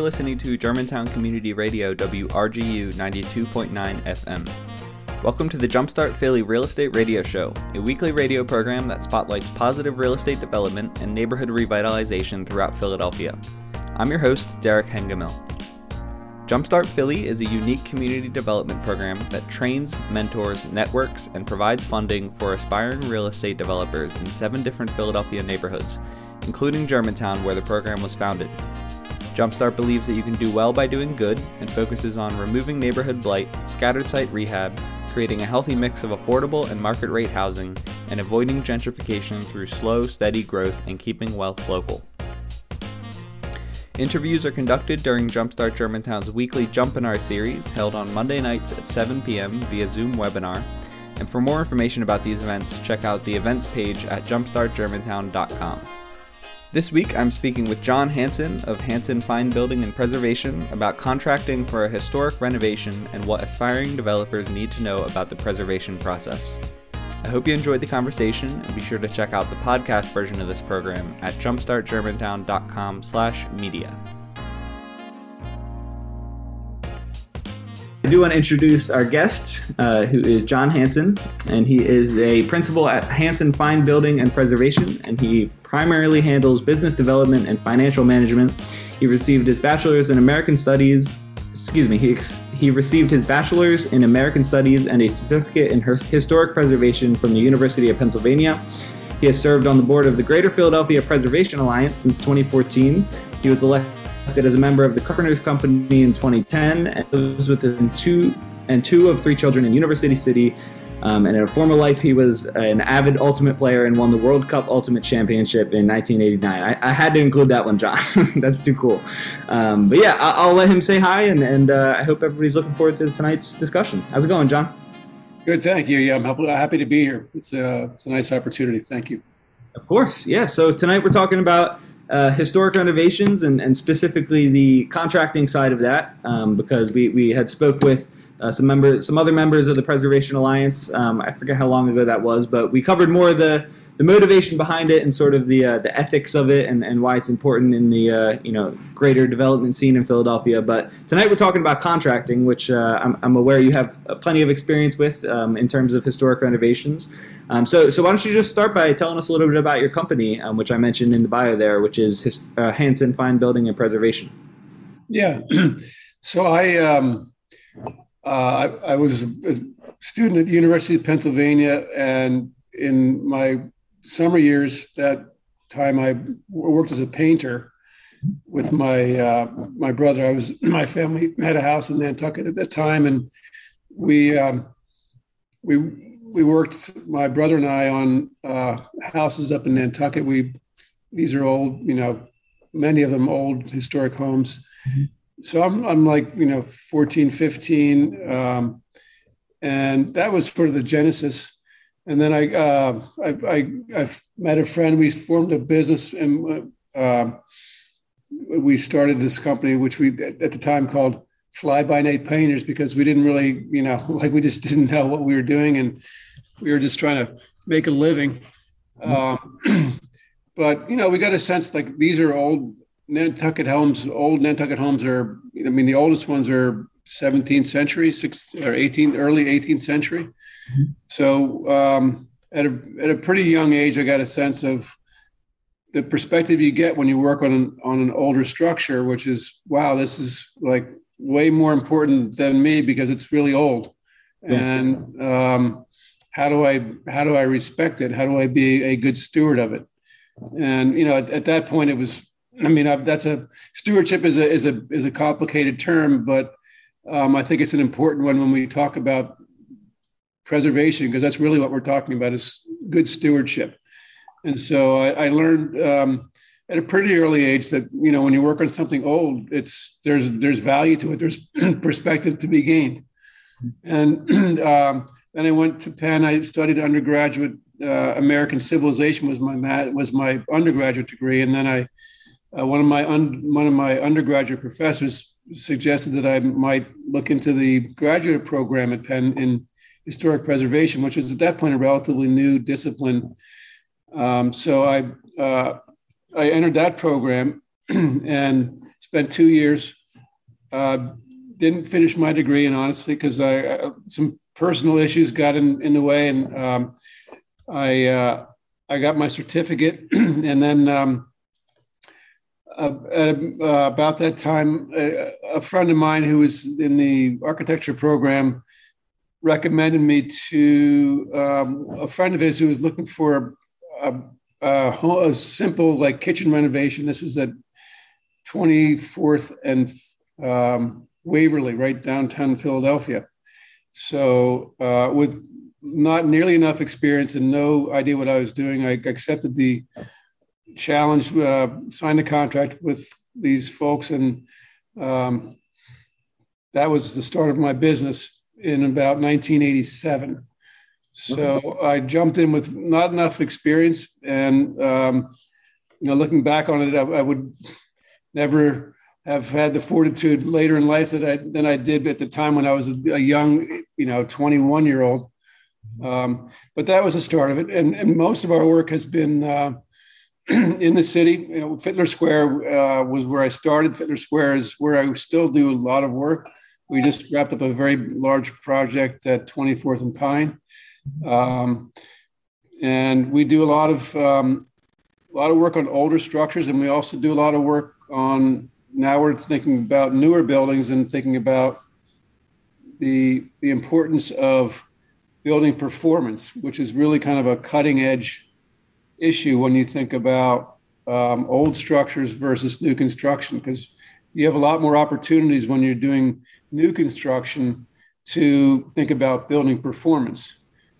Are listening to Germantown Community Radio WRGU 92.9 FM. Welcome to the Jumpstart Philly Real Estate Radio Show, a weekly radio program that spotlights positive real estate development and neighborhood revitalization throughout Philadelphia. I'm your host, Derek Hengemil. Jumpstart Philly is a unique community development program that trains, mentors, networks, and provides funding for aspiring real estate developers in seven different Philadelphia neighborhoods, including Germantown, where the program was founded. Jumpstart believes that you can do well by doing good and focuses on removing neighborhood blight, scattered site rehab, creating a healthy mix of affordable and market rate housing, and avoiding gentrification through slow, steady growth and keeping wealth local. Interviews are conducted during Jumpstart Germantown's weekly Jumpinar series held on Monday nights at 7 p.m. via Zoom webinar. And for more information about these events, check out the events page at jumpstartgermantown.com. This week, I'm speaking with John Hanson of Hanson Fine Building and Preservation about contracting for a historic renovation and what aspiring developers need to know about the preservation process. I hope you enjoyed the conversation and be sure to check out the podcast version of this program at jumpstartgermantown.com/media. I do want to introduce our guest, uh, who is John Hanson, and he is a principal at Hanson Fine Building and Preservation, and he primarily handles business development and financial management. He received his bachelor's in American Studies. Excuse me. He he received his bachelor's in American Studies and a certificate in historic preservation from the University of Pennsylvania. He has served on the board of the Greater Philadelphia Preservation Alliance since 2014. He was elected as a member of the Carpenters Company in 2010 and lives with two and two of three children in University City. Um, and in a former life, he was an avid Ultimate player and won the World Cup Ultimate Championship in 1989. I, I had to include that one, John. That's too cool. Um, but yeah, I, will let him say hi, and, and uh, I hope everybody's looking forward to tonight's discussion. How's it going, John? Good, thank you. Yeah, I'm happy to be here. It's a, it's a nice opportunity. Thank you. Of course, yeah. So tonight we're talking about uh, historic renovations and, and specifically the contracting side of that um, because we, we had spoke with uh, some members, some other members of the Preservation Alliance. Um, I forget how long ago that was, but we covered more of the, the motivation behind it and sort of the uh, the ethics of it and, and why it's important in the uh, you know greater development scene in Philadelphia. But tonight we're talking about contracting, which uh, I'm, I'm, aware you have plenty of experience with um, in terms of historic renovations. Um, so, so why don't you just start by telling us a little bit about your company, um, which I mentioned in the bio there, which is His, uh, Hanson Fine Building and Preservation. Yeah. so I, um, uh, I, I, was a student at University of Pennsylvania, and in my summer years, that time I worked as a painter with my uh, my brother. I was my family had a house in Nantucket at that time, and we um, we we worked my brother and I on uh, houses up in Nantucket. We these are old, you know, many of them old historic homes. So I'm I'm like you know 14, 15, um, and that was sort of the genesis. And then I uh, I, I I met a friend. We formed a business and uh, we started this company, which we at the time called fly by night painters because we didn't really, you know, like we just didn't know what we were doing and we were just trying to make a living. Um, but you know, we got a sense like these are old Nantucket homes. Old Nantucket homes are, I mean, the oldest ones are 17th century, six or 18th, early 18th century. Mm-hmm. So um, at a at a pretty young age, I got a sense of the perspective you get when you work on an on an older structure, which is wow, this is like way more important than me because it's really old. Yeah. And um, how do I how do I respect it? How do I be a good steward of it? And you know, at, at that point, it was. I mean, I've, that's a stewardship is a is a is a complicated term, but um, I think it's an important one when we talk about preservation because that's really what we're talking about is good stewardship. And so I, I learned um, at a pretty early age that you know when you work on something old, it's there's there's value to it. There's perspective to be gained, and um, then I went to Penn. I studied undergraduate uh, American Civilization was my mat, was my undergraduate degree, and then I uh, one of my un, one of my undergraduate professors suggested that I might look into the graduate program at Penn in historic preservation, which was at that point a relatively new discipline. Um, so I uh, I entered that program and spent two years. Uh, didn't finish my degree, and honestly, because I, I, some personal issues got in, in the way, and um, I uh, I got my certificate, and then um, uh, uh, about that time, a, a, friend of mine who was in the architecture program recommended me to um, a friend of his who was looking for a, a, a, simple like kitchen renovation. This was at 24th and um, Waverly, right downtown Philadelphia. So uh, with not nearly enough experience and no idea what I was doing, I accepted the challenge, uh, signed a contract with these folks, and um, that was the start of my business in about 1987. So I jumped in with not enough experience, and um, you know, looking back on it, I, I, would never have had the fortitude later in life that I than I did at the time when I was a, young, you know, 21 year old. Um, but that was the start of it, and, and most of our work has been uh, in the city. You know, Fitler Square uh, was where I started. Fitler Square is where I still do a lot of work. We just wrapped up a very large project at 24th and Pine, um, and we do a lot of um, a lot of work on older structures, and we also do a lot of work on. Now we're thinking about newer buildings and thinking about the the importance of building performance, which is really kind of a cutting edge issue when you think about um, old structures versus new construction, because you have a lot more opportunities when you're doing new construction to think about building performance.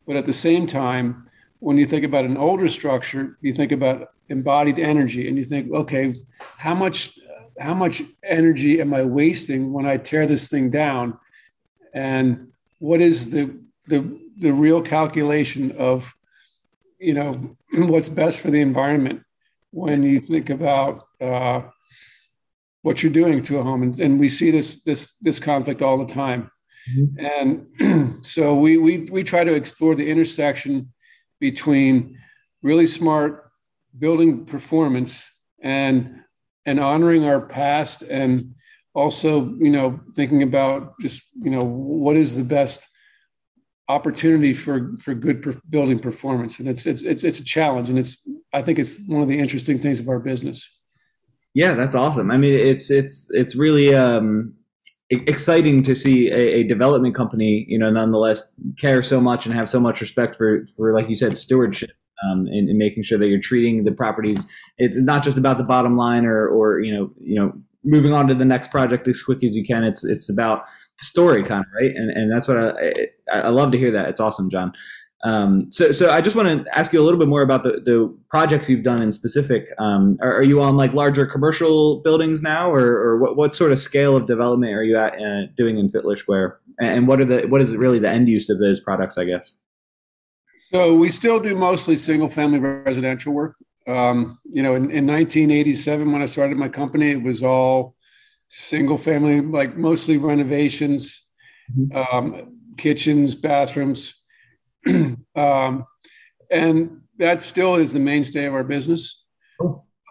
But at the same time, when you think about an older structure, you think about embodied energy and you think, okay, how much how much energy am I wasting when I tear this thing down? And what is the the the real calculation of you know what's best for the environment when you think about uh, what you're doing to a home. And, and we see this this this conflict all the time. Mm-hmm. and so we, we we try to explore the intersection between really smart building performance and and honoring our past and also you know thinking about just you know what is the best opportunity for for good per building performance. And it's, it's it's it's a challenge. And it's i think it's one of the interesting things of our business yeah that's awesome. I mean it's it's it's really um exciting to see a, a, development company you know nonetheless care so much and have so much respect for for like you said stewardship um, in making sure that you're treating the properties. It's not just about the bottom line or or you know you know moving on to the next project as quick as you can. It's it's about the story kind of right? And and that's what i i love to hear that. It's awesome john um, so so i just want to ask you a little bit more about the, the projects you've done in specific. Um, are, are, you on like larger commercial buildings now? Or, or what, what sort of scale of development are you at uh, doing in Fitler Square? And what are the what is it really the end use of those products i guess? So we still do mostly single family residential work. Um, you know in, in 1987 when i started my company it was all single family, like mostly renovations, mm-hmm. um, kitchens, bathrooms. um, and that still is the mainstay of our business.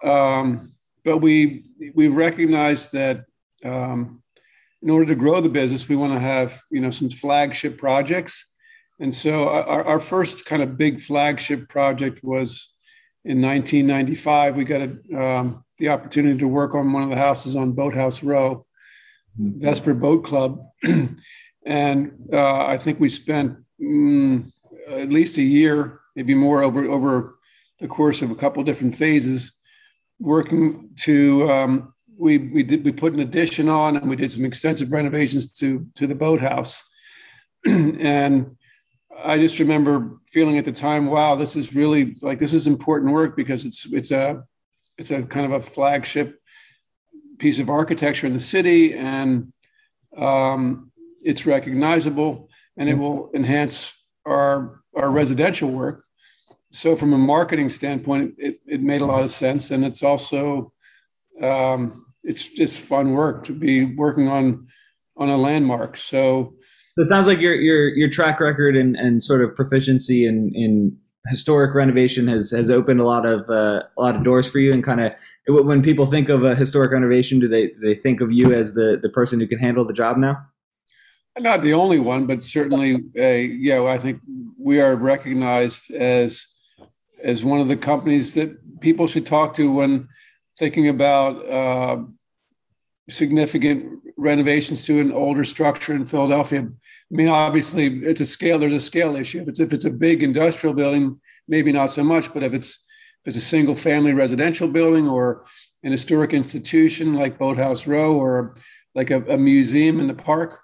Um, but we we recognize that um, in order to grow the business, we want to have you know some flagship projects. And so our, our first kind of big flagship project was in 1995. We got a um, the opportunity to work on one of the houses on Boathouse Row, mm-hmm. Vesper Boat Club. and uh, I think we spent mm, at least a year, maybe more, over, over the course of a couple different phases, working to. Um, we, we did we put an addition on and we did some extensive renovations to to the boathouse and I just remember feeling at the time, wow, this is really like this is important work because it's it's a it's a kind of a flagship piece of architecture in the city, and um, it's recognizable, and it will enhance our our residential work. So, from a marketing standpoint, it, it made a lot of sense, and it's also um, it's just fun work to be working on on a landmark. So, it sounds like your your your track record and, and sort of proficiency in in historic renovation has has opened a lot of uh, a lot of doors for you and kind of when people think of a historic renovation do they they think of you as the the person who can handle the job now not the only one but certainly uh, yeah i think we are recognized as as one of the companies that people should talk to when thinking about uh, significant renovations to an older structure in Philadelphia. I mean, obviously, it's a scale. There's a scale issue. If it's if it's a big industrial building, maybe not so much. But if it's if it's a single family residential building or an historic institution like Boathouse Row or like a, a museum in the park,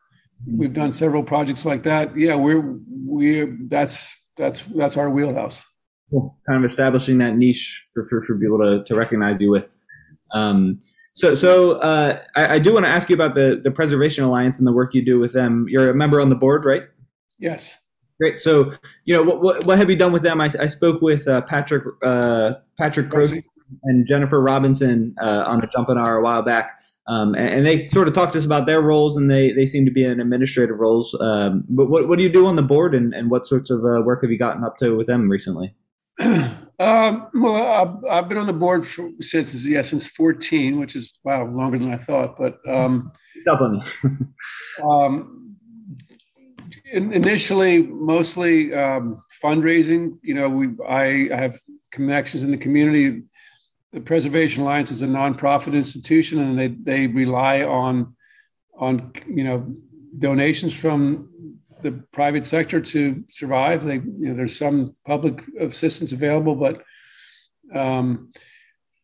we've done several projects like that. Yeah, we're we're that's that's that's our wheelhouse. Cool. Kind of establishing that niche for for, for people to to recognize you with. Um, so, so uh, I, I, do want to ask you about the the Preservation Alliance and the work you do with them. You're a member on the board, right? Yes. Great. So, you know, what what, what have you done with them? I, I spoke with uh, Patrick uh, Patrick Grossi and Jennifer Robinson uh, on a Jumpinar a while back, um, and, and, they sort of talked to us about their roles, and they they seem to be in administrative roles. Um, but what what do you do on the board, and, and what sorts of uh, work have you gotten up to with them recently? Um, well, I've, I've, been on the board for, since yeah since 14, which is wow longer than I thought. But um, um, in, initially, mostly um, fundraising. You know, we I, I have connections in the community. The Preservation Alliance is a nonprofit institution, and they they rely on on you know donations from the private sector to survive. They, you know, there's some public assistance available, but um,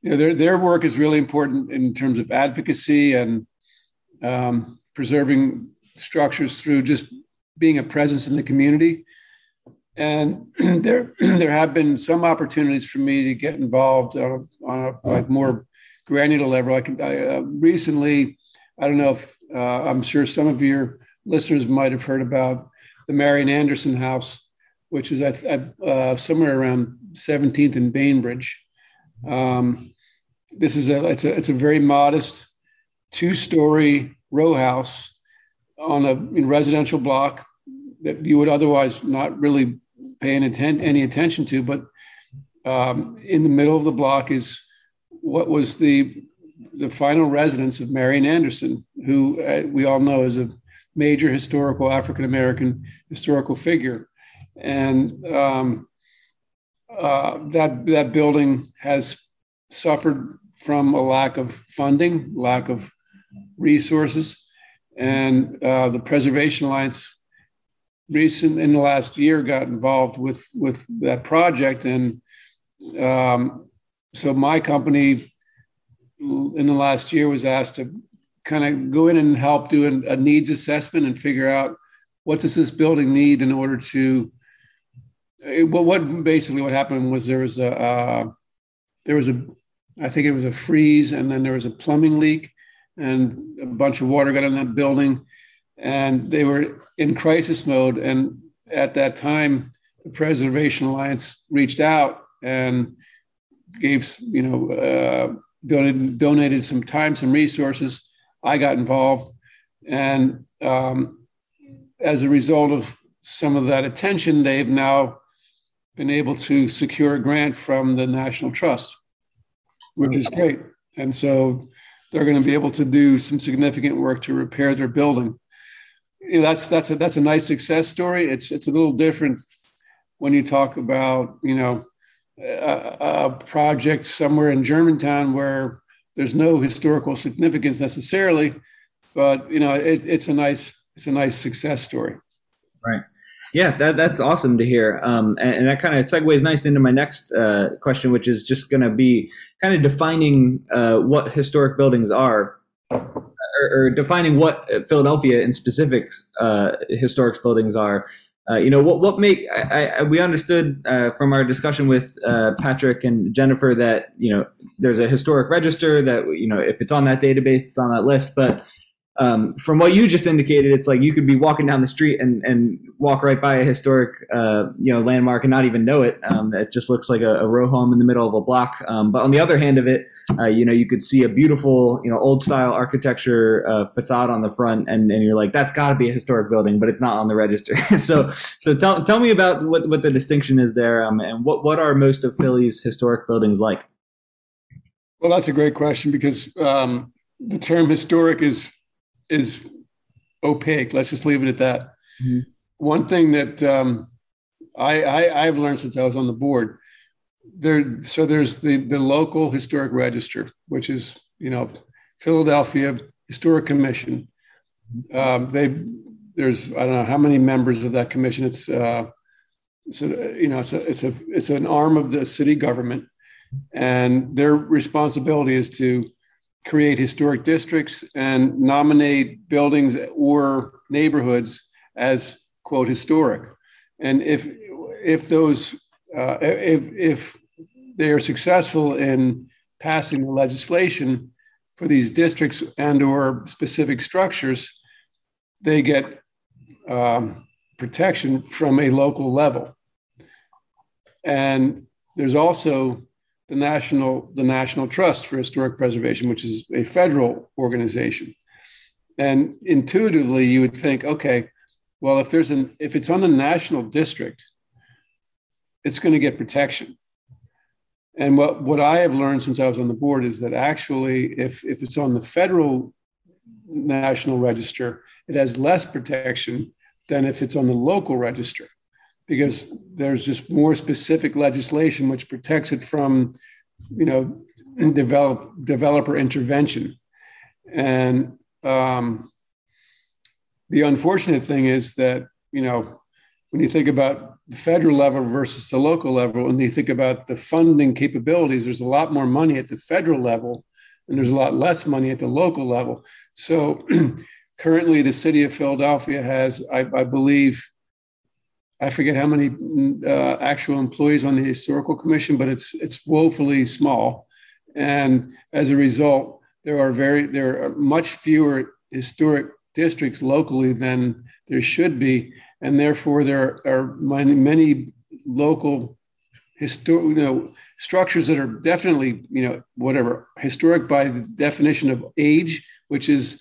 you know, their their work is really important in terms of advocacy and um, preserving structures through just being a presence in the community. And there there have been some opportunities for me to get involved on a, on a like more granular level. I, can, I uh, recently, I don't know if uh, I'm sure some of your listeners might have heard about the Marian Anderson House, which is at, at uh, somewhere around 17th and Bainbridge. Um, this is a it's a it's a very modest two-story row house on a residential block that you would otherwise not really pay any, atten- any attention to, but um, in the middle of the block is what was the the final residence of Marian Anderson, who uh, we all know is a major historical African American historical figure, and um, uh, that that building has suffered from a lack of funding, lack of resources, and uh, the Preservation Alliance recent in the last year got involved with with that project, and um, so my company in the last year was asked to kind of go in and help do an, a needs assessment and figure out what does this building need in order to well, what basically what happened was there was a uh, there was a I think it was a freeze and then there was a plumbing leak and a bunch of water got in that building and they were in crisis mode and at that time the Preservation Alliance reached out and gave you know uh, donated donated some time some resources I got involved. And um, as a result of some of that attention, they've now been able to secure a grant from the National Trust, which is great. And so they're going to be able to do some significant work to repair their building. You know, that's that's a that's a nice success story. It's it's a little different when you talk about you know a, a project somewhere in Germantown where there's no historical significance necessarily, but you know, it, it's a nice it's a nice success story. Right. Yeah, that, that's awesome to hear. Um, and, and, that kind of segues nice into my next uh, question, which is just going to be kind of defining uh, what historic buildings are, or, or, defining what Philadelphia in specifics uh, historic buildings are. Uh, you know what what make I, I, we understood uh, from our discussion with uh, Patrick and Jennifer that you know there's a historic register that you know if it's on that database it's on that list but um, from what you just indicated, it's like you could be walking down the street and, and walk right by a historic, uh, you know, landmark and not even know it. Um, it just looks like a, a, row home in the middle of a block. Um, but on the other hand of it, uh, you know, you could see a beautiful, you know, old style architecture uh, facade on the front, and, and you're like, that's got to be a historic building, but it's not on the register. so, so tell tell me about what, what the distinction is there, um, and what what are most of Philly's historic buildings like? Well, that's a great question because um, the term historic is is opaque. Let's just leave it at that. Mm-hmm. One thing that um, I, I I've learned since I was on the board there. So there's the the local historic register, which is you know Philadelphia Historic Commission. Um, they there's I don't know how many members of that commission. It's uh, a, you know it's a it's a it's an arm of the city government, and their responsibility is to create historic districts and nominate buildings or neighborhoods as quote historic. And if if those uh, if if they are successful in passing the legislation for these districts and or specific structures, they get um, protection from a local level. And there's also the National, the National Trust for Historic Preservation, which is a federal organization. And intuitively, you would think, okay, well, if there's an if it's on the national district, it's going to get protection. And what, what I have learned since I was on the board is that actually, if, if it's on the federal national register, it has less protection than if it's on the local register because there's just more specific legislation which protects it from, you know, develop developer intervention. And um, the unfortunate thing is that you know when you think about the federal level versus the local level, and you think about the funding capabilities, there's a lot more money at the federal level, and there's a lot less money at the local level. So currently, the city of Philadelphia has, I, I believe, I forget how many uh, actual employees on the historical commission, but it's it's woefully small, and as a result, there are very there are much fewer historic districts locally than there should be, and therefore there are many, many local historic you know structures that are definitely you know whatever historic by the definition of age, which is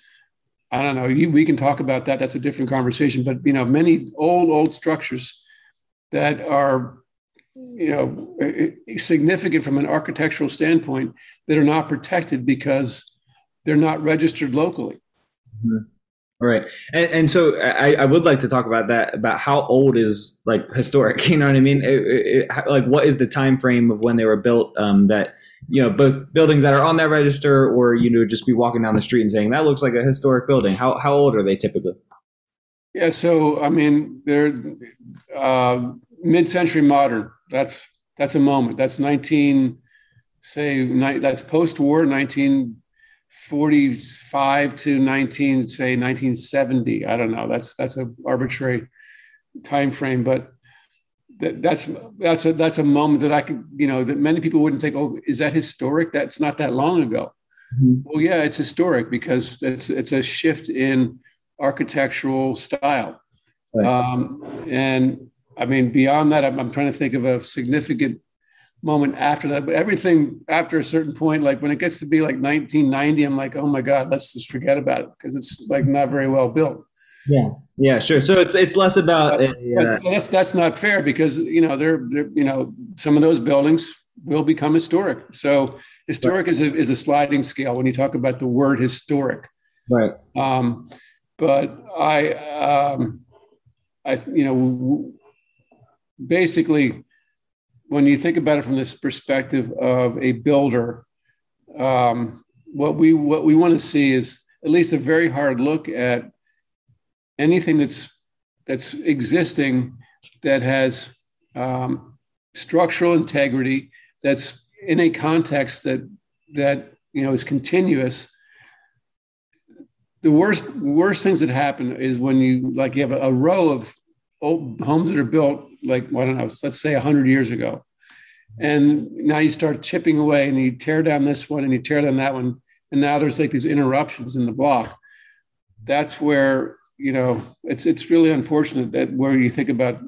I don't know. You, we can talk about that. That's a different conversation. But you know, many old old structures that are you know significant from an architectural standpoint that are not protected because they're not registered locally. Mm-hmm. Right, and, and so I, I, would like to talk about that about how old is like historic. You know what I mean? It, it, like, what is the time frame of when they were built? Um, that you know both buildings that are on that register or you know just be walking down the street and saying that looks like a historic building. How, how old are they typically? Yeah so i mean they're uh, mid-century modern. That's that's a moment. That's 19 say that's post-war 1945 to 19 say 1970 i don't know. That's that's a arbitrary time frame but that, that's that's a that's a moment that I could you know that many people wouldn't think oh is that historic that's not that long ago mm-hmm. well yeah it's historic because it's it's a shift in architectural style right. um, and I mean beyond that I'm, I'm trying to think of a significant moment after that but everything after a certain point like when it gets to be like 1990 I'm like oh my god let's just forget about it because it's like not very well built yeah, yeah, sure. So it's it's less about. But, uh, that's that's not fair because you know they're, they're you know some of those buildings will become historic. So historic right. is a is a sliding scale when you talk about the word historic. Right. Um, but I um, I you know basically when you think about it from this perspective of a builder, um, what we what we want to see is at least a very hard look at anything that's that's existing that has um, structural integrity that's in a context that that you know is continuous the worst worst things that happen is when you like you have a, a row of old homes that are built like I don't know let's say 100 years ago. And now you start chipping away and you tear down this one and you tear down that one. And now there's like these interruptions in the block. That's where you know it's it's really unfortunate that where you think about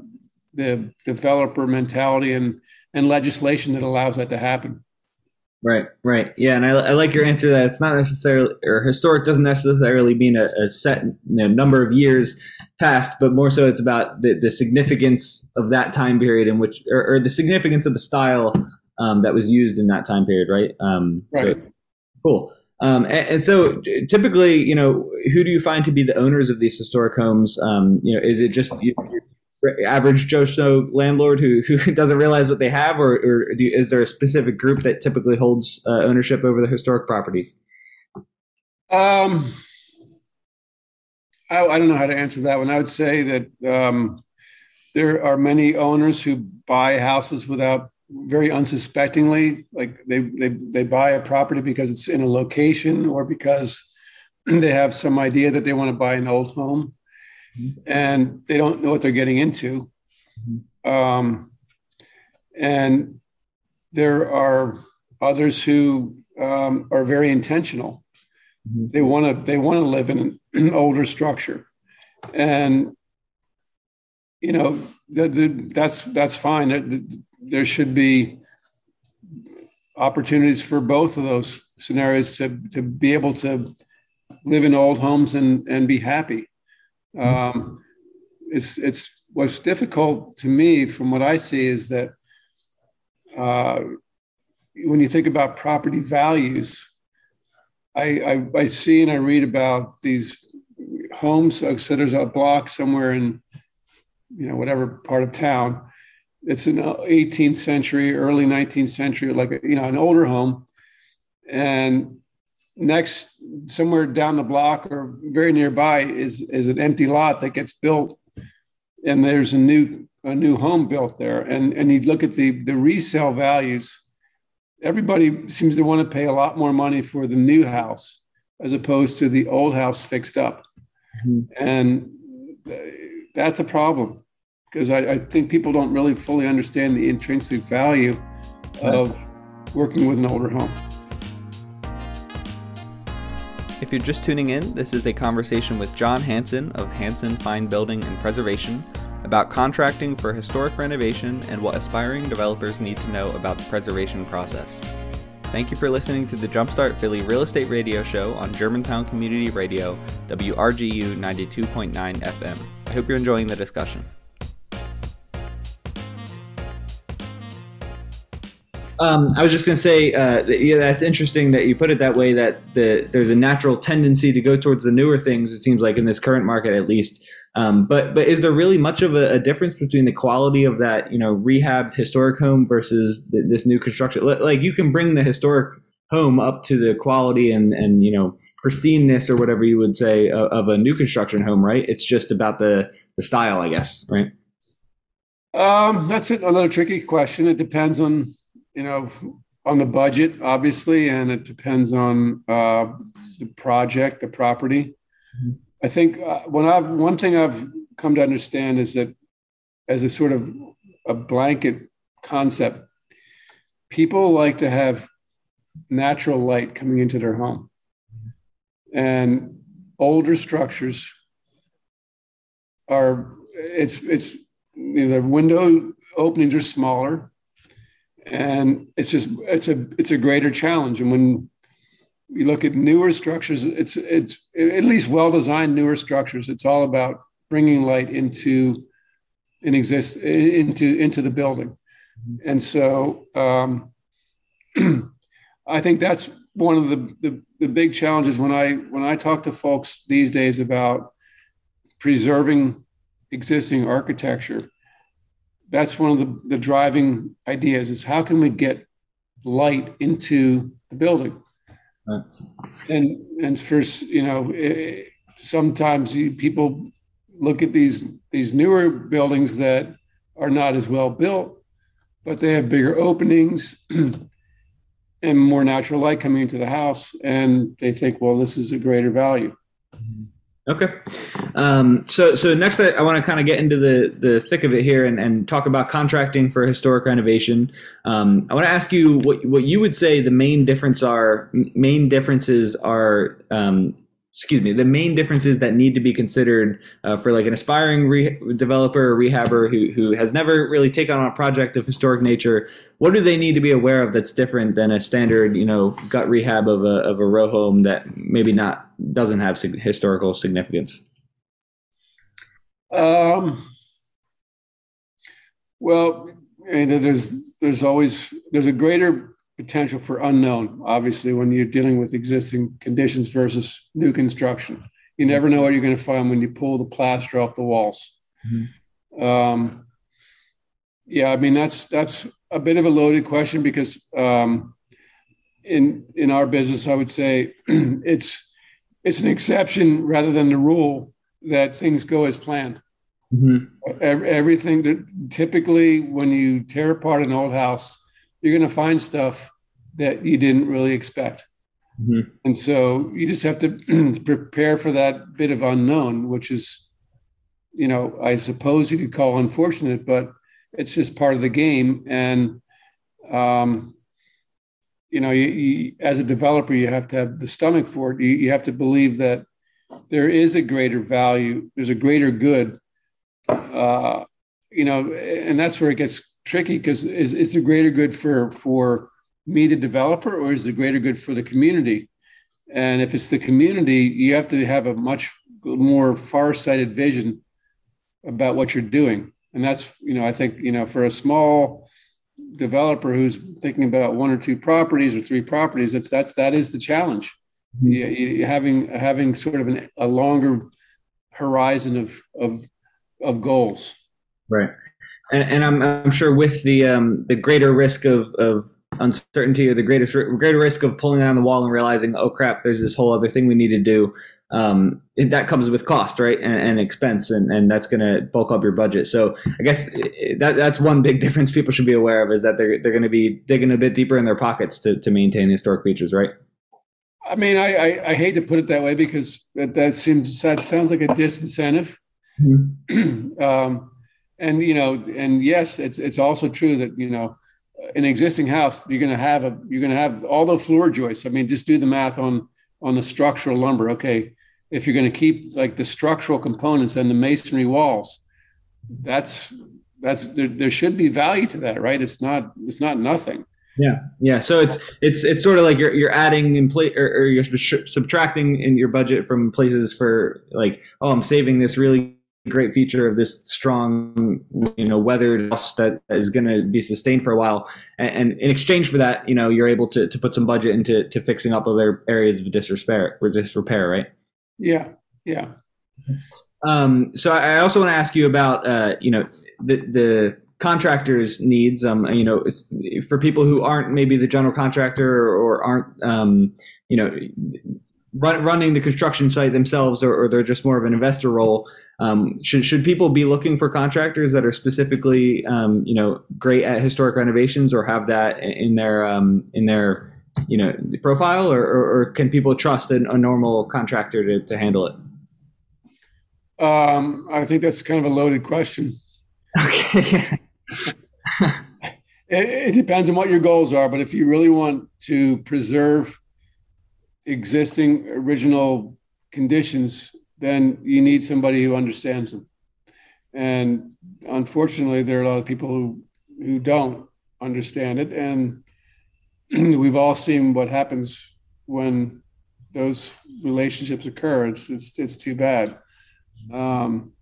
the developer mentality and and legislation that allows that to happen. Right, right, yeah, and I, I like your answer that it's not necessarily or historic doesn't necessarily mean a, a set you know, number of years past, but more so it's about the, the significance of that time period in which or, or the significance of the style um, that was used in that time period, right? Um, right. So, cool. Um, and, and, so, typically, you know, who do you find to be the owners of these historic homes? Um, you know, is it just you, average Joe Snow landlord who who doesn't realize what they have, or, or is there a specific group that typically holds uh, ownership over the historic properties? Um, I, I, don't know how to answer that one. I would say that um, there are many owners who buy houses without very unsuspectingly, like they they they buy a property because it's in a location or because they have some idea that they want to buy an old home and they don't know what they're getting into. Um, and there are others who um, are very intentional. Mm-hmm. They want to they want to live in an older structure, and you know that's that's fine. There should be opportunities for both of those scenarios to to be able to live in old homes and and be happy. Um, it's it's what's difficult to me from what I see is that uh, when you think about property values, I, I, I see and I read about these homes. So there's a block somewhere in you know whatever part of town. It's an 18th century, early 19th century, like you know an older home, and next somewhere down the block or very nearby is is an empty lot that gets built. And there's a new a new home built there. And and you look at the the resale values everybody seems to want to pay a lot more money for the new house as opposed to the old house fixed up. Mm-hmm. and that's a problem because I, I, think people don't really fully understand the intrinsic value of working with an older home if you're just tuning in, this is a conversation with John Hanson of Hanson Fine Building and Preservation about contracting for historic renovation and what aspiring developers need to know about the preservation process. Thank you for listening to the Jumpstart Philly Real Estate Radio Show on Germantown Community Radio, WRGU 92.9 FM. I hope you're enjoying the discussion. Um, I was just going to say, uh, yeah, that's interesting that you put it that way. That the, there's a natural tendency to go towards the newer things. It seems like in this current market, at least. Um, but but is there really much of a, a, difference between the quality of that you know rehabbed historic home versus this new construction? Like you can bring the historic home up to the quality and and you know pristineness or whatever you would say of, of a new construction home, right? It's just about the the style, I guess, right? Um, that's another tricky question. It depends on you know, on the budget, obviously, and it depends on uh, the project, the property. Mm-hmm. I think uh, when I've one thing I've come to understand is that as a sort of a blanket concept, people like to have natural light coming into their home, and older structures are it's it's you know, the window openings are smaller and it's just it's a it's a greater challenge. And when you look at newer structures it's it's at least well designed newer structures it's all about bringing light into and exist into into the building. And so um, i think that's one of the, the the big challenges when i when i talk to folks these days about preserving existing architecture that's one of the, the driving ideas is how can we get light into the building right. and and first you know it, sometimes you, people look at these these newer buildings that are not as well built but they have bigger openings and more natural light coming into the house and they think well this is a greater value Okay. Um, so, so next, I, I want to kind of get into the, the thick of it here and, and talk about contracting for historic renovation. Um, I want to ask you what what you would say the main difference are main differences are um, excuse me, the main differences that need to be considered uh, for like an aspiring re- developer or rehabber who, who has never really taken on a project of historic nature? What do they need to be aware of that's different than a standard, you know, gut rehab of a, of a row home that maybe not doesn't have historical significance? Um, well, there's there's always there's a greater potential for unknown, obviously, when you're dealing with existing conditions versus new construction. You never know what you're going to find when you pull the plaster off the walls. Mm-hmm. Um, yeah, I mean that's that's a bit of a loaded question because um, in in our business, I would say it's it's an exception rather than the rule that things go as planned. Mm-hmm. Everything that typically when you tear apart an old house, you're going to find stuff that you didn't really expect. Mm-hmm. And so you just have to prepare for that bit of unknown, which is, you know, I suppose you could call unfortunate, but it's just part of the game. And, um, you know, you, you, as a developer, you have to have the stomach for it. You, you have to believe that there is a greater value, there's a greater good. Uh, you know, and that's where it gets tricky because is, is the greater good for for me the developer or is the greater good for the community? And if it's the community you have to have a much more far-sighted vision about what you're doing. And that's you know i think you know for a small developer who's thinking about one or two properties or three properties that's that's that is the challenge. You, you, having having sort of an, a longer horizon of of of goals. Right and, and I'm, I'm sure with the um, the greater risk of, of uncertainty or the greatest greater risk of pulling down the wall and realizing, oh crap, there's this whole other thing we need to do. Um, that comes with cost, right, and, and expense, and, and that's going to bulk up your budget. So I guess that that's one big difference people should be aware of is that they're they're going to be digging a bit deeper in their pockets to to maintain historic features, right? I mean, I, I, I hate to put it that way because that, that seems that sounds like a disincentive. Mm-hmm. um, and you know, and yes, it's it's also true that you know, an existing house you're going to have a you're going to have all the floor joists. I mean, just do the math on on the structural lumber. Okay, if you're going to keep like the structural components and the masonry walls, that's that's there, there should be value to that, right? It's not it's not nothing. Yeah, yeah. So it's it's it's sort of like you're you're adding in place or, or you're subtracting in your budget from places for like oh I'm saving this really great feature of this strong, you know, weathered house that is going to be sustained for a while. And, and, in exchange for that, you know, you're able to, to put some budget into to fixing up other areas of disrepair, or disrepair, right? Yeah, yeah. Um, so I also want to ask you about, uh, you know, the the contractors' needs. Um, you know, for people who aren't maybe the general contractor or aren't, um, you know, run, running the construction site themselves, or, or they're just more of an investor role. Um, should should people be looking for contractors that are specifically, um, you know, great at historic renovations, or have that in their um, in their you know profile, or, or, or can people trust a, a normal contractor to, to handle it? Um, I think that's kind of a loaded question. Okay. it, it depends on what your goals are, but if you really want to preserve existing original conditions then you need somebody who understands them. And unfortunately, there are a lot of people who, who don't understand it. And we've all seen what happens when those relationships occur. It's, it's, it's too bad. Um,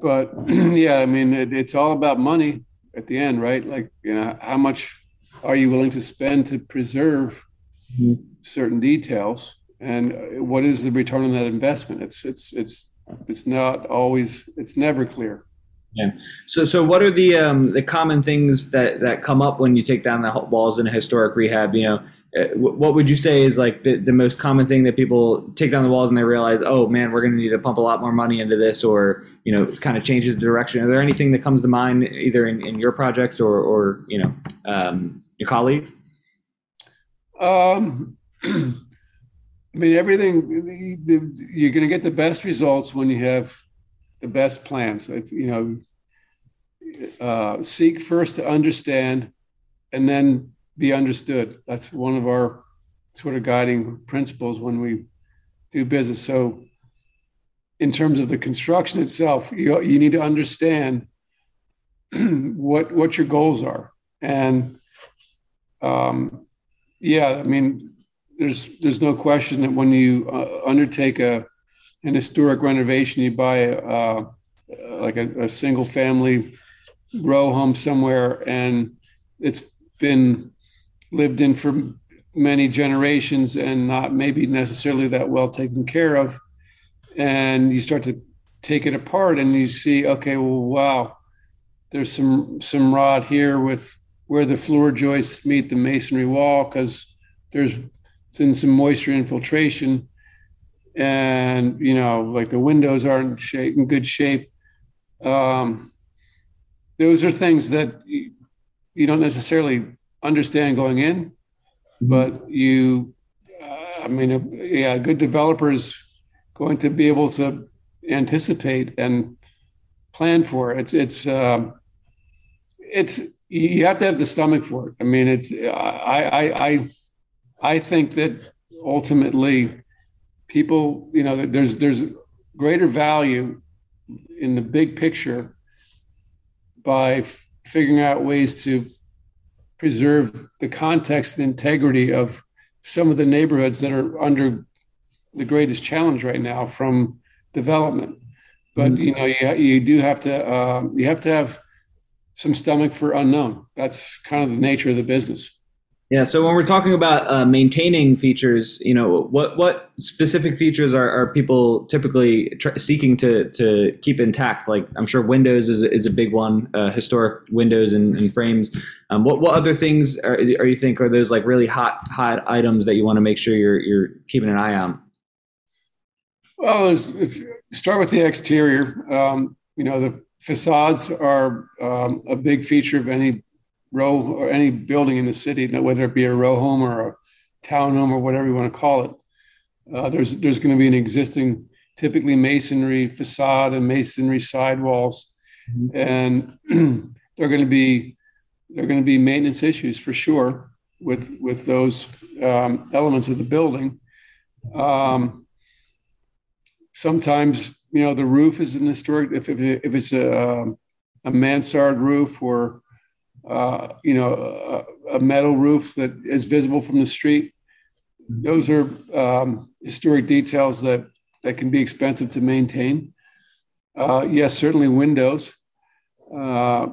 but yeah, I mean, it, it's all about money at the end, right? Like, you know, how much are you willing to spend to preserve mm-hmm. Certain details? and what is the return on that investment? It's it's it's it's not always it's never clear. Yeah. So so what are the um the common things that that come up when you take down the walls in a historic rehab? You know uh, what would you say is like the, the most common thing that people take down the walls and they realize oh man we're going to need to pump a lot more money into this or you know kind of changes the direction? Are there anything that comes to mind either in, in your projects or or you know um, your colleagues? Um I mean, everything you're going to get the best results when you have the best plans. If, you know, uh, seek first to understand, and then be understood. That's one of our sort of guiding principles when we do business. So, in terms of the construction itself, you, you need to understand what what your goals are, and um, yeah, I mean, there's there's no question that when you uh, undertake a an historic renovation, you buy a, uh, like a, a single family row home somewhere, and it's been lived in for many generations and not maybe necessarily that well taken care of. And you start to take it apart and you see, okay, well, wow, there's some some rot here with where the floor joists meet the masonry wall because there's been some moisture infiltration and you know like the windows aren't shape, in good shape um, those are things that you, you don't necessarily understand going in, mm-hmm. but you, uh, I mean, a, yeah, good developer is going to be able to anticipate and plan for it. It's it's um, it's you have to have the stomach for it. I mean, it's I I I I think that ultimately people, you know, there's there's greater value in the big picture by f- figuring out ways to preserve the context and integrity of some of the neighborhoods that are under the greatest challenge right now from development. But mm-hmm. you know, you, you do have to uh, you have to have some stomach for unknown. That's kind of the nature of the business. Yeah. So when we're talking about uh, maintaining features, you know, what what specific features are, are people typically tr- seeking to to keep intact? Like I'm sure Windows is, is a big one, uh, historic windows and, and frames. Um, what what other things are, are you think are those like really hot hot items that you want to make sure you're you're keeping an eye on? Well, if you start with the exterior, um, you know the facades are um, a big feature of any row or any building in the city, whether it be a row home or a town home or whatever you want to call it. Uh, there's there's going to be an existing, typically masonry facade and masonry sidewalls, mm-hmm. and they're going to be they're going to be maintenance issues for sure with with those um, elements of the building. Um, sometimes you know the roof is an historic if if, if it's a a mansard roof or uh, you know, a, a, metal roof that is visible from the street. Those are um, historic details that, that can be expensive to maintain. Uh, yes, certainly windows. Uh,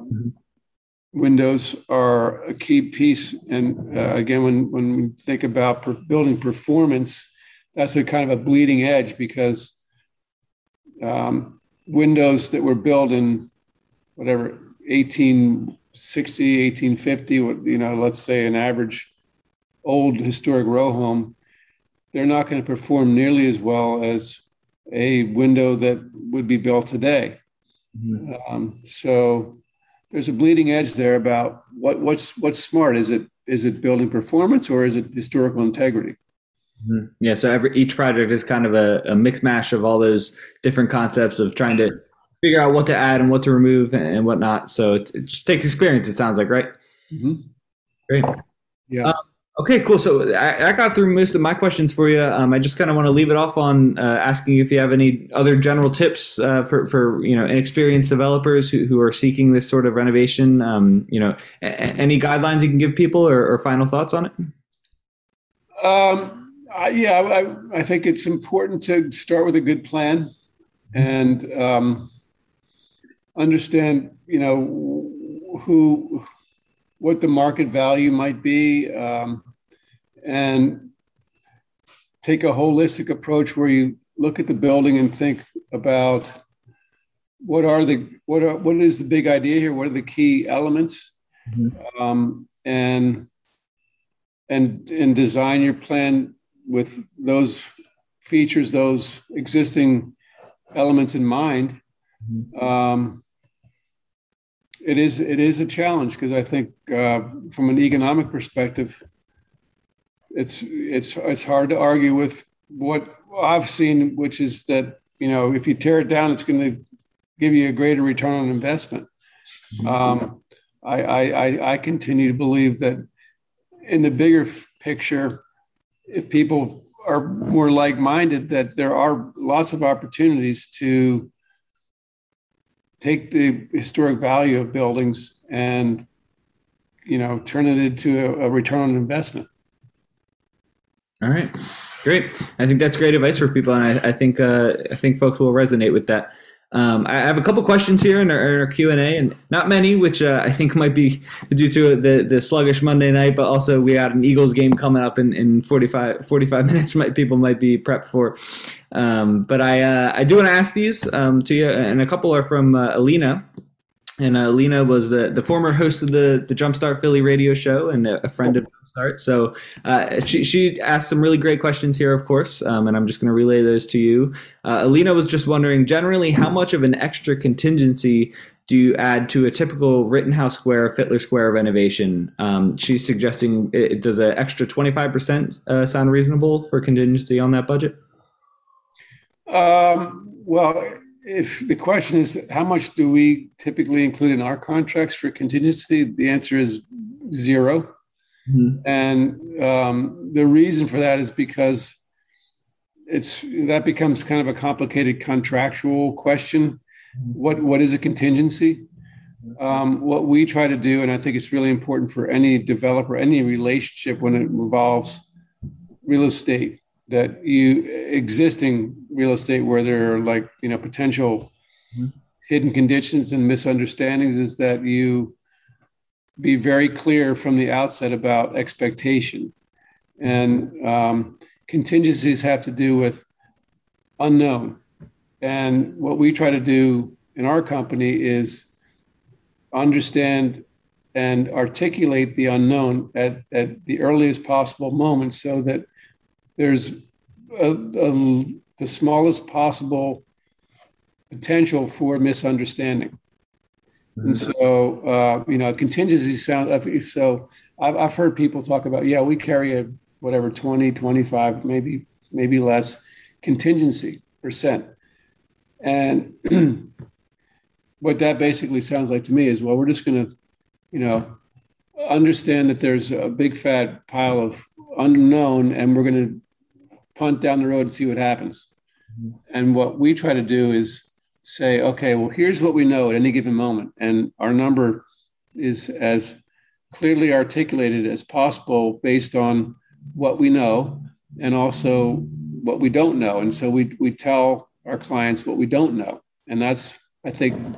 windows are a key piece. And uh, again, when, when we think about per building performance, that's a kind of a bleeding edge because um, windows that were built in whatever 18 60, 1850, you know, let's say an average old historic row home, they're not going to perform nearly as well as a window that would be built today. Mm-hmm. Um, so there's a bleeding edge there about what, what's what's smart. Is it is it building performance or is it historical integrity? Mm-hmm. Yeah, so every each project is kind of a, a mix mash of all those different concepts of trying to figure out what to add and what to remove and whatnot. So it, it just takes experience. It sounds like right. Mm-hmm. Great. Yeah. Um, okay, cool. So I, I, got through most of my questions for you. Um, I just kind of want to leave it off on uh, asking if you have any other general tips uh, for for you know inexperienced developers who, who are seeking this sort of renovation. Um, you know, a- any guidelines you can give people or, or final thoughts on it. Um, I, yeah, I, I think it's important to start with a good plan and um, understand, you know, who, what the market value might be, um, and take a holistic approach where you look at the building and think about what are the what are what is the big idea here? What are the key elements? Mm-hmm. Um, and and and design your plan with those features, those existing elements in mind. Mm-hmm. Um, it is it is a challenge because I think uh, from an economic perspective, it's it's it's hard to argue with what I've seen, which is that you know if you tear it down, it's going to give you a greater return on investment. Um, I, I I continue to believe that in the bigger picture, if people are more like-minded that there are lots of opportunities to take the historic value of buildings and you know turn it into a, a return on investment. All right. Great. I think that's great advice for people and i, I think uh, i think folks will resonate with that. Um, I have a couple questions here in our, our Q and A, and not many, which uh, I think might be due to the, the sluggish Monday night, but also we got an Eagles game coming up in, in 45, 45 minutes. Might people might be prepped for, um, but I uh, I do want to ask these um, to you, and a couple are from uh, Alina, and uh, Alina was the, the former host of the the Jumpstart Philly radio show and a, a friend of start. So uh, she, she asked some really great questions here, of course, um, and I'm just going to relay those to you. Uh, Alina was just wondering generally how much of an extra contingency do you add to a typical Rittenhouse Square, Fitler Square renovation? Um, she's suggesting it, does an extra 25% uh, sound reasonable for contingency on that budget? Um, well, if the question is how much do we typically include in our contracts for contingency, the answer is zero. Mm-hmm. And um, the reason for that is because it's that becomes kind of a complicated contractual question. Mm-hmm. What what is a contingency? Um, what we try to do, and I think it's really important for any developer, any relationship when it involves real estate, that you existing real estate where there are like you know potential mm-hmm. hidden conditions and misunderstandings, is that you be very clear from the outset about expectation. And um, contingencies have to do with unknown. And what we try to do in our company is understand and articulate the unknown at, at the earliest possible moment so that there's a, a, the smallest possible potential for misunderstanding. And mm-hmm. so, uh, you know, contingency sound. So I've, I've heard people talk about, yeah, we carry a whatever 20, 25, maybe, maybe less contingency percent. And what that basically sounds like to me is, well, we're just going to, you know, understand that there's a big fat pile of unknown and we're going to punt down the road and see what happens. Mm-hmm. And what we try to do is say, okay, well, here's what we know at any given moment. And our number is as clearly articulated as possible based on what we know and also what we don't know. And so we, we tell our clients what we don't know. And that's, I think,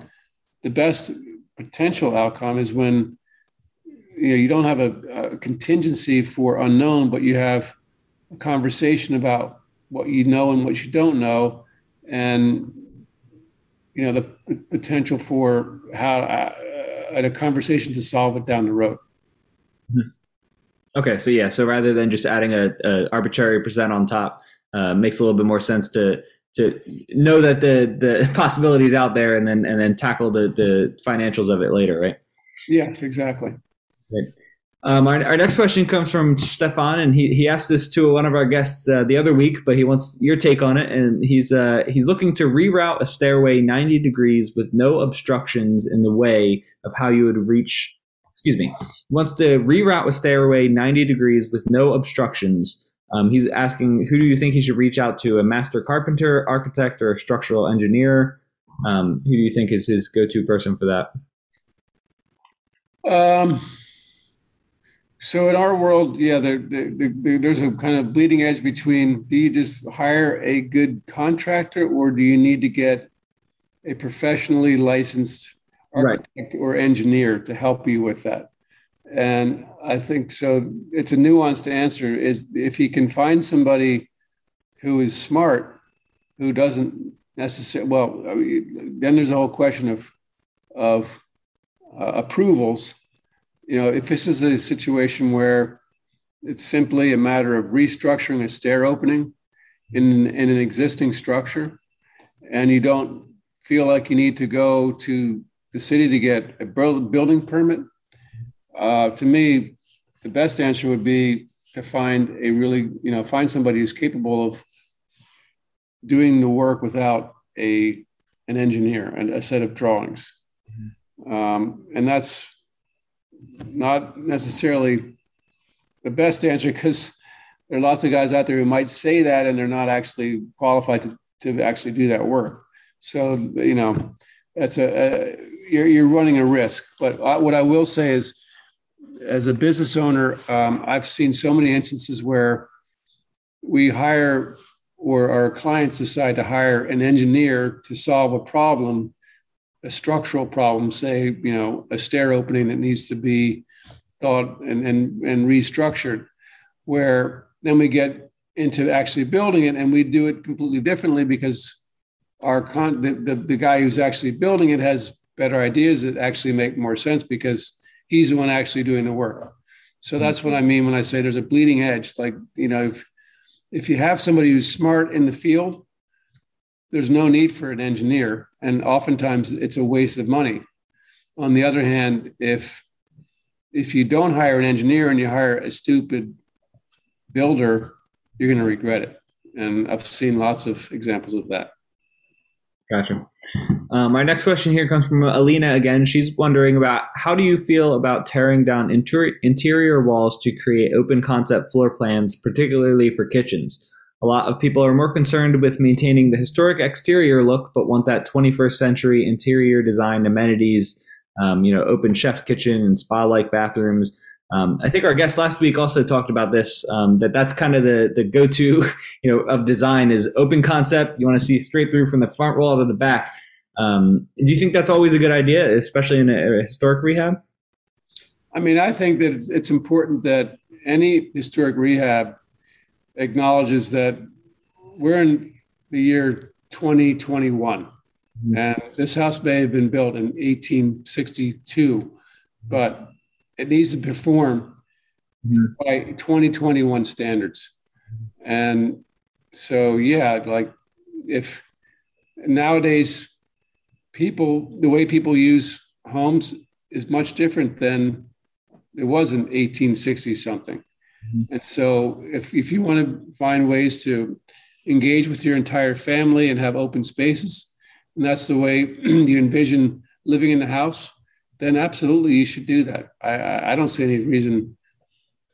the best potential outcome is when you know you don't have a, a contingency for unknown, but you have a conversation about what you know and what you don't know. And you know the potential for how uh, a conversation to solve it down the road. Mm-hmm. Okay, so yeah, so rather than just adding a, a arbitrary percent on top, uh, makes a little bit more sense to to know that the the possibilities out there, and then and then tackle the the financials of it later, right? Yes, exactly. Right. Um, our, our, next question comes from Stefan, and he, he asked this to one of our guests uh, the other week, but he wants your take on it. And he's uh, he's looking to reroute a stairway 90 degrees with no obstructions in the way of how you would reach. Excuse me. He wants to reroute a stairway 90 degrees with no obstructions. Um, he's asking, who do you think he should reach out to? A master carpenter, architect, or a structural engineer? Um, who do you think is his go-to person for that? Um so in our world, yeah, there, there, there's a kind of bleeding edge between do you just hire a good contractor or do you need to get a professionally licensed architect right. or engineer to help you with that? And I think so. It's a nuanced answer. Is if you can find somebody who is smart, who doesn't necessarily well, I mean, then there's a whole question of of uh, approvals you know, if this is a situation where it's simply a matter of restructuring a stair opening in, in an existing structure, and you don't feel like you need to go to the city to get a building permit, uh, to me, the best answer would be to find a really, you know, find somebody who's capable of doing the work without a an engineer and a set of drawings. Mm-hmm. Um, and that's not necessarily the best answer because there are lots of guys out there who might say that and they're not actually qualified to, to actually do that work. So, you know, that's a, a you're, you're running a risk. But what I will say is, as a business owner, um, I've seen so many instances where we hire or our clients decide to hire an engineer to solve a problem, a structural problem, say, you know, a stair opening that needs to be thought and, and, and restructured, where then we get into actually building it and we do it completely differently because our con the, the, the guy who's actually building it has better ideas that actually make more sense because he's the one actually doing the work. So mm-hmm. that's what I mean when I say there's a bleeding edge. Like, you know, if, if you have somebody who's smart in the field, there's no need for an engineer. And oftentimes it's a waste of money. On the other hand, if if you don't hire an engineer and you hire a stupid builder, you're going to regret it. And I've seen lots of examples of that. Gotcha. Um, our next question here comes from Alina again. She's wondering about how do you feel about tearing down inter- interior walls to create open concept floor plans, particularly for kitchens? A lot of people are more concerned with maintaining the historic exterior look, but want that 21st century interior design amenities, um, you know, open chef's kitchen and spa-like bathrooms. Um, I think our guest last week also talked about this. Um, that that's kind of the the go to, you know, of design is open concept. You want to see straight through from the front wall to the back. Um, do you think that's always a good idea, especially in a, a historic rehab? I mean, I think that it's, it's important that any historic rehab acknowledges that we're in the year 2021, mm-hmm. and this house may have been built in 1862, but it needs to perform mm-hmm. by 2021 standards. And so, yeah, like if nowadays people, the way people use homes is much different than it was in 1860 something. And so, if, if you want to find ways to engage with your entire family and have open spaces, and that's the way you envision living in the house, then absolutely you should do that. I, I don't see any reason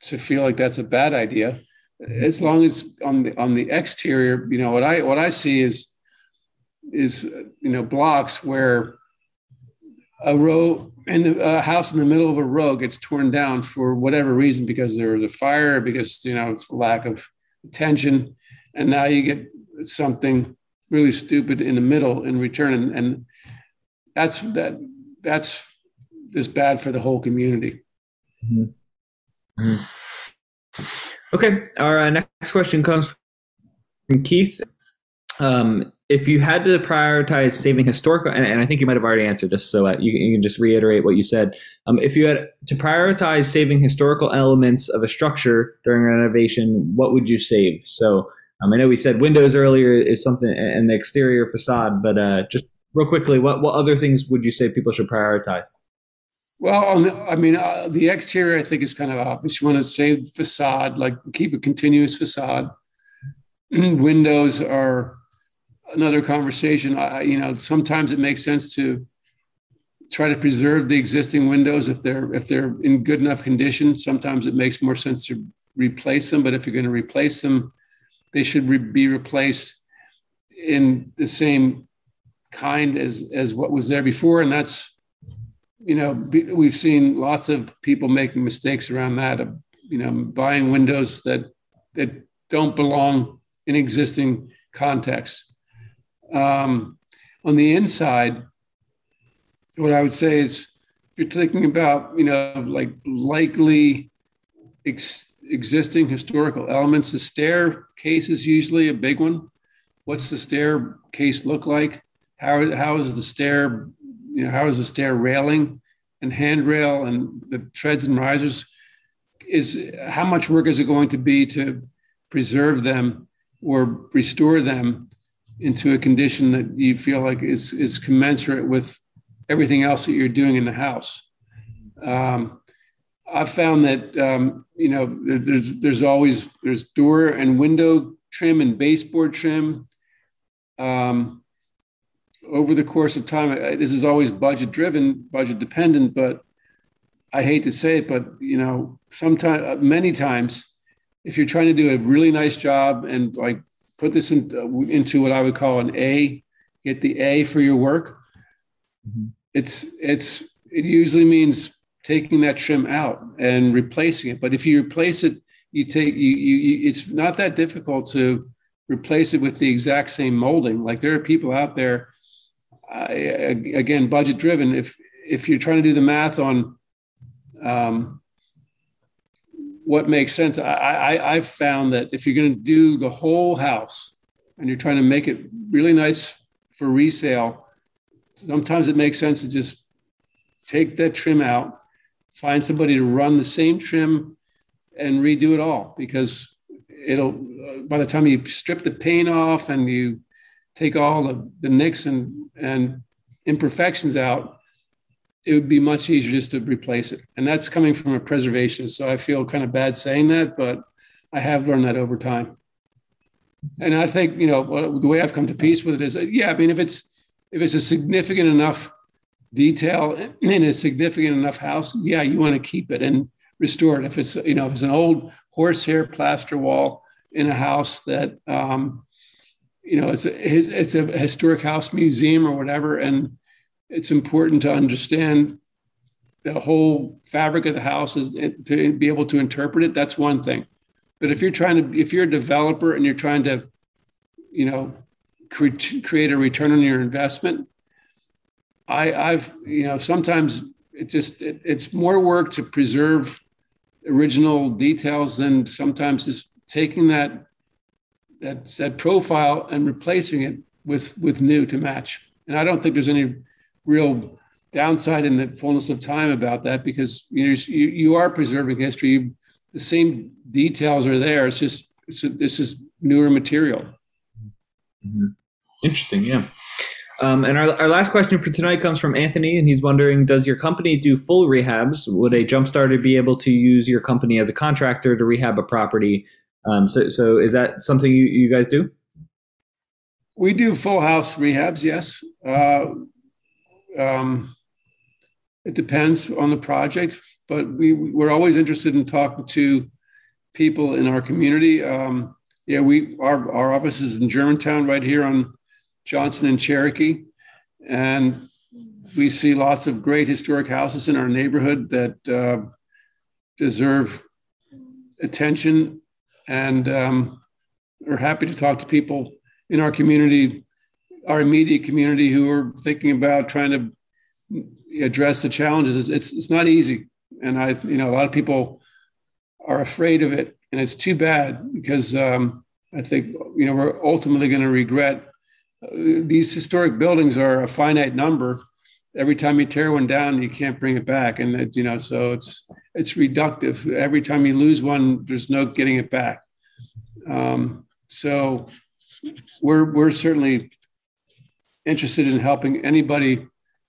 to feel like that's a bad idea, as long as on the on the exterior, you know what I what I see is is you know blocks where a row and a house in the middle of a row gets torn down for whatever reason because there was a fire because you know it's lack of attention and now you get something really stupid in the middle in return and, and that's that that's is bad for the whole community. Mm-hmm. Mm-hmm. Okay, our uh, next question comes from Keith. Um, if you had to prioritize saving historical, and, and, I think you might have already answered this, so uh, you, you, can just reiterate what you said. Um, if you had to prioritize saving historical elements of a structure during renovation, what would you save? So um, I know we said windows earlier is something, and the exterior facade, but uh, just real quickly, what what other things would you say people should prioritize? Well, the, I mean, uh, the exterior I think is kind of obvious. You want to save the facade, like keep a continuous facade. Windows are another conversation. I, you know, sometimes it makes sense to try to preserve the existing windows if they're if they're in good enough condition. Sometimes it makes more sense to replace them, but if you're going to replace them, they should re- be replaced in the same kind as as what was there before, and that's you know, we've seen lots of people making mistakes around that of, you know, buying windows that that don't belong in existing context. Um, on the inside, what I would say is, if you're thinking about, you know, like likely ex- existing historical elements, the staircase is usually a big one. What's the staircase look like? How, how is the stair you know, how is the stair railing and handrail and the treads and risers? Is how much work is it going to be to preserve them or restore them into a condition that you feel like is is commensurate with everything else that you're doing in the house? Um, I've found that um, you know there, there's there's always there's door and window trim and baseboard trim. Um, over the course of time, this is always budget driven, budget dependent, but I hate to say it, but you know, sometimes, many times, if you're trying to do a really nice job and like put this in, into what I would call an A, get the A for your work. Mm-hmm. It's it's it usually means taking that trim out and replacing it. But if you replace it, you take you, you, you it's not that difficult to replace it with the exact same molding. Like there are people out there, uh, again, budget driven. If if you're trying to do the math on um, what makes sense, I, I I've found that if you're going to do the whole house and you're trying to make it really nice for resale, sometimes it makes sense to just take that trim out, find somebody to run the same trim and redo it all because it'll uh, by the time you strip the paint off and you take all the, the nicks and, and imperfections out, it would be much easier just to replace it. And that's coming from a preservationist. So I feel kind of bad saying that, but I have learned that over time. And I think, you know, the way I've come to peace with it is, yeah, I mean, if it's, if it's a significant enough detail in a significant enough house, yeah, you want to keep it and restore it. If it's, you know, if it's an old horsehair plaster wall in a house that, um, you know, it's a, it's a historic house museum or whatever, and it's important to understand the whole fabric of the house is to be able to interpret it. That's one thing. But if you're trying to, if you're a developer and you're trying to, you know, cre- create a return on your investment, I, I've, you know, sometimes it just it, it's more work to preserve original details than sometimes just taking that that that profile and replacing it with with new to match. And I don't think there's any real downside in the fullness of time about that because you know, you, you are preserving history. The same details are there. It's just it's a, this is newer material. Mm-hmm. Interesting, yeah. Um, and our, our last question for tonight comes from Anthony, and he's wondering Does your company do full rehabs? Would a jumpstarter be able to use your company as a contractor to rehab a property? Um, so, so is that something you, you guys do? We do full house rehabs, yes. Uh, um, it depends on the project, but we, we're always interested in talking to people in our community. Um, yeah, we our, our office is in Germantown, right here on Johnson and Cherokee. And we see lots of great historic houses in our neighborhood that uh, deserve attention and um, are happy to talk to people in our community, our immediate community who are thinking about trying to address the challenges. It's, it's not easy. And I, you know, a lot of people are afraid of it. And it's too bad because um, I think, you know, we're ultimately going to regret these historic buildings are a finite number. Every time you tear one down, you can't bring it back, and it, you know, so it's it's reductive. Every time you lose one, there's no getting it back. Um, so we're we're certainly interested in helping anybody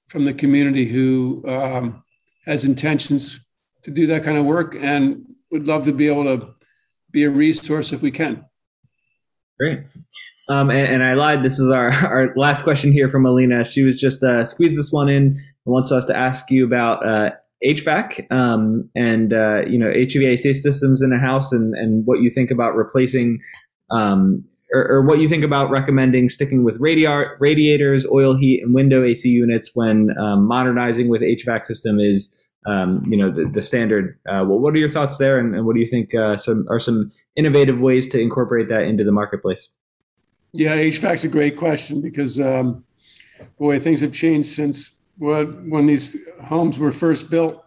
from the community who um, has intentions to do that kind of work, and would love to be able to be a resource if we can. Great. Um, and, and, I lied. This is our, our last question here from Alina. She was just uh, squeezed this one in and wants us to ask you about uh, HVAC um, and uh, you know HVAC systems in a house and and what you think about replacing um, or, or, what you think about recommending sticking with radi- radiators, oil heat, and window AC units when um, modernizing with HVAC system is um, you know the, the standard. Uh, well, what are your thoughts there, and, and what do you think uh, some are some innovative ways to incorporate that into the marketplace? Yeah, HVAC's a great question because, um, boy, things have changed since when, when these homes were first built.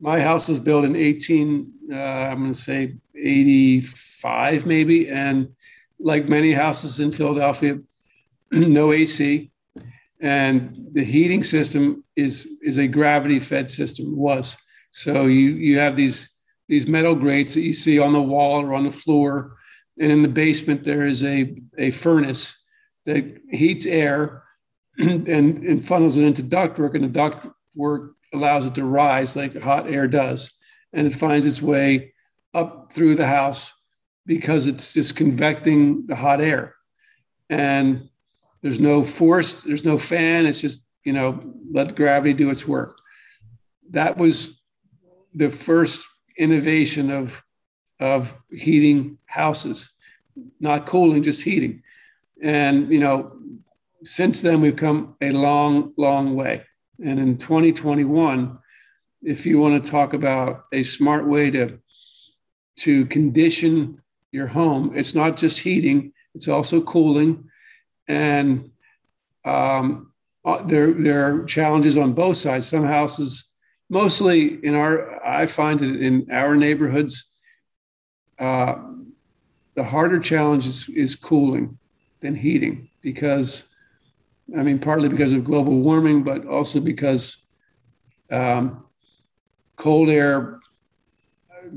My house was built in 18, uh, I'm going to say 85 maybe. And like many houses in Philadelphia, no AC. And the heating system is, is a gravity fed system, It was. So you, you have these, these metal grates that you see on the wall or on the floor and in the basement, there is a, a furnace that heats air and, and funnels it into ductwork, and the ductwork allows it to rise like hot air does. And it finds its way up through the house because it's just convecting the hot air. And there's no force, there's no fan. It's just, you know, let gravity do its work. That was the first innovation of of heating houses, not cooling, just heating. And, you know, since then, we've come a long, long way. And in 2021, if you want to talk about a smart way to, to condition your home, it's not just heating, it's also cooling. And um, uh, there, there are challenges on both sides. Some houses, mostly in our, I find it in our neighborhoods, uh, the harder challenge is, is cooling than heating because I mean, partly because of global warming, but also because um, cold air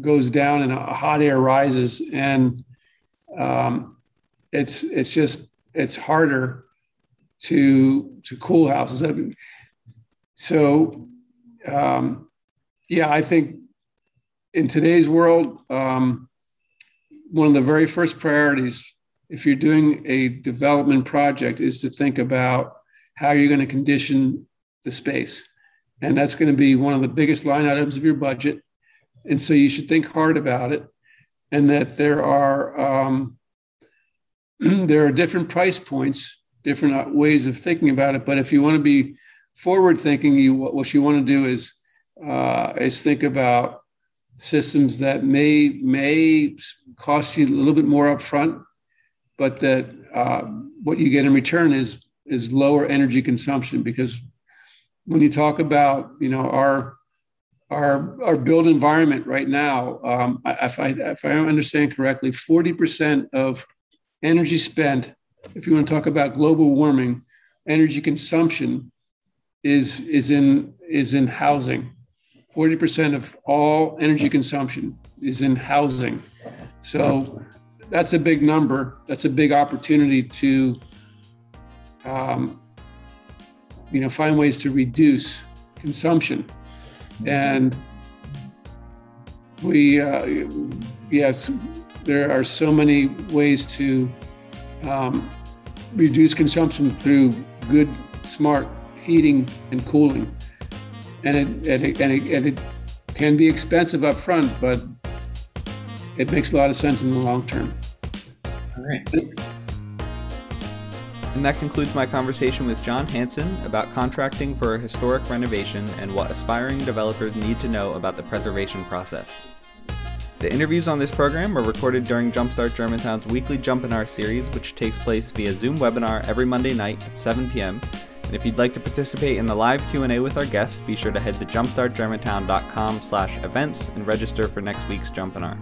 goes down and hot air rises, and um, it's it's just it's harder to to cool houses. I mean, so, um, yeah, I think in today's world, um, one of the very first priorities if you're doing a development project is to think about how you're going to condition the space. And that's going to be one of the biggest line items of your budget. And so you should think hard about it. And that there are um, there are different price points, different uh, ways of thinking about it. But if you want to be forward thinking, you what you want to do is uh, is think about systems that may may cost you a little bit more upfront but that uh, what you get in return is is lower energy consumption because when you talk about you know our our our built environment right now, um, if I if I understand correctly, forty percent of energy spent, if you want to talk about global warming, energy consumption is is in is in housing. Forty percent of all energy consumption is in housing. So that's a big number. That's a big opportunity to, um, you know, find ways to reduce consumption. And we, uh, yes, there are so many ways to um, reduce consumption through good, smart heating and cooling. And it, and it, and it, and it can be expensive up front, but it makes a lot of sense in the long term. All right. And that concludes my conversation with John Hanson about contracting for a historic renovation and what aspiring developers need to know about the preservation process. The interviews on this program were recorded during Jumpstart Germantown's weekly Jumpinar series, which takes place via Zoom webinar every Monday night at 7 p.m. And if you'd like to participate in the live Q&A with our guests, be sure to head to jumpstartgermantown.com slash events and register for next week's Jumpinar.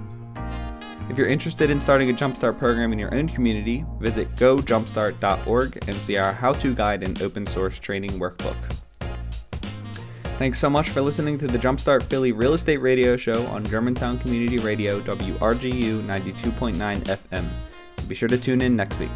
If you're interested in starting a Jumpstart program in your own community, visit gojumpstart.org and see our how to guide and open source training workbook. Thanks so much for listening to the Jumpstart Philly Real Estate Radio Show on Germantown Community Radio WRGU 92.9 FM. Be sure to tune in next week.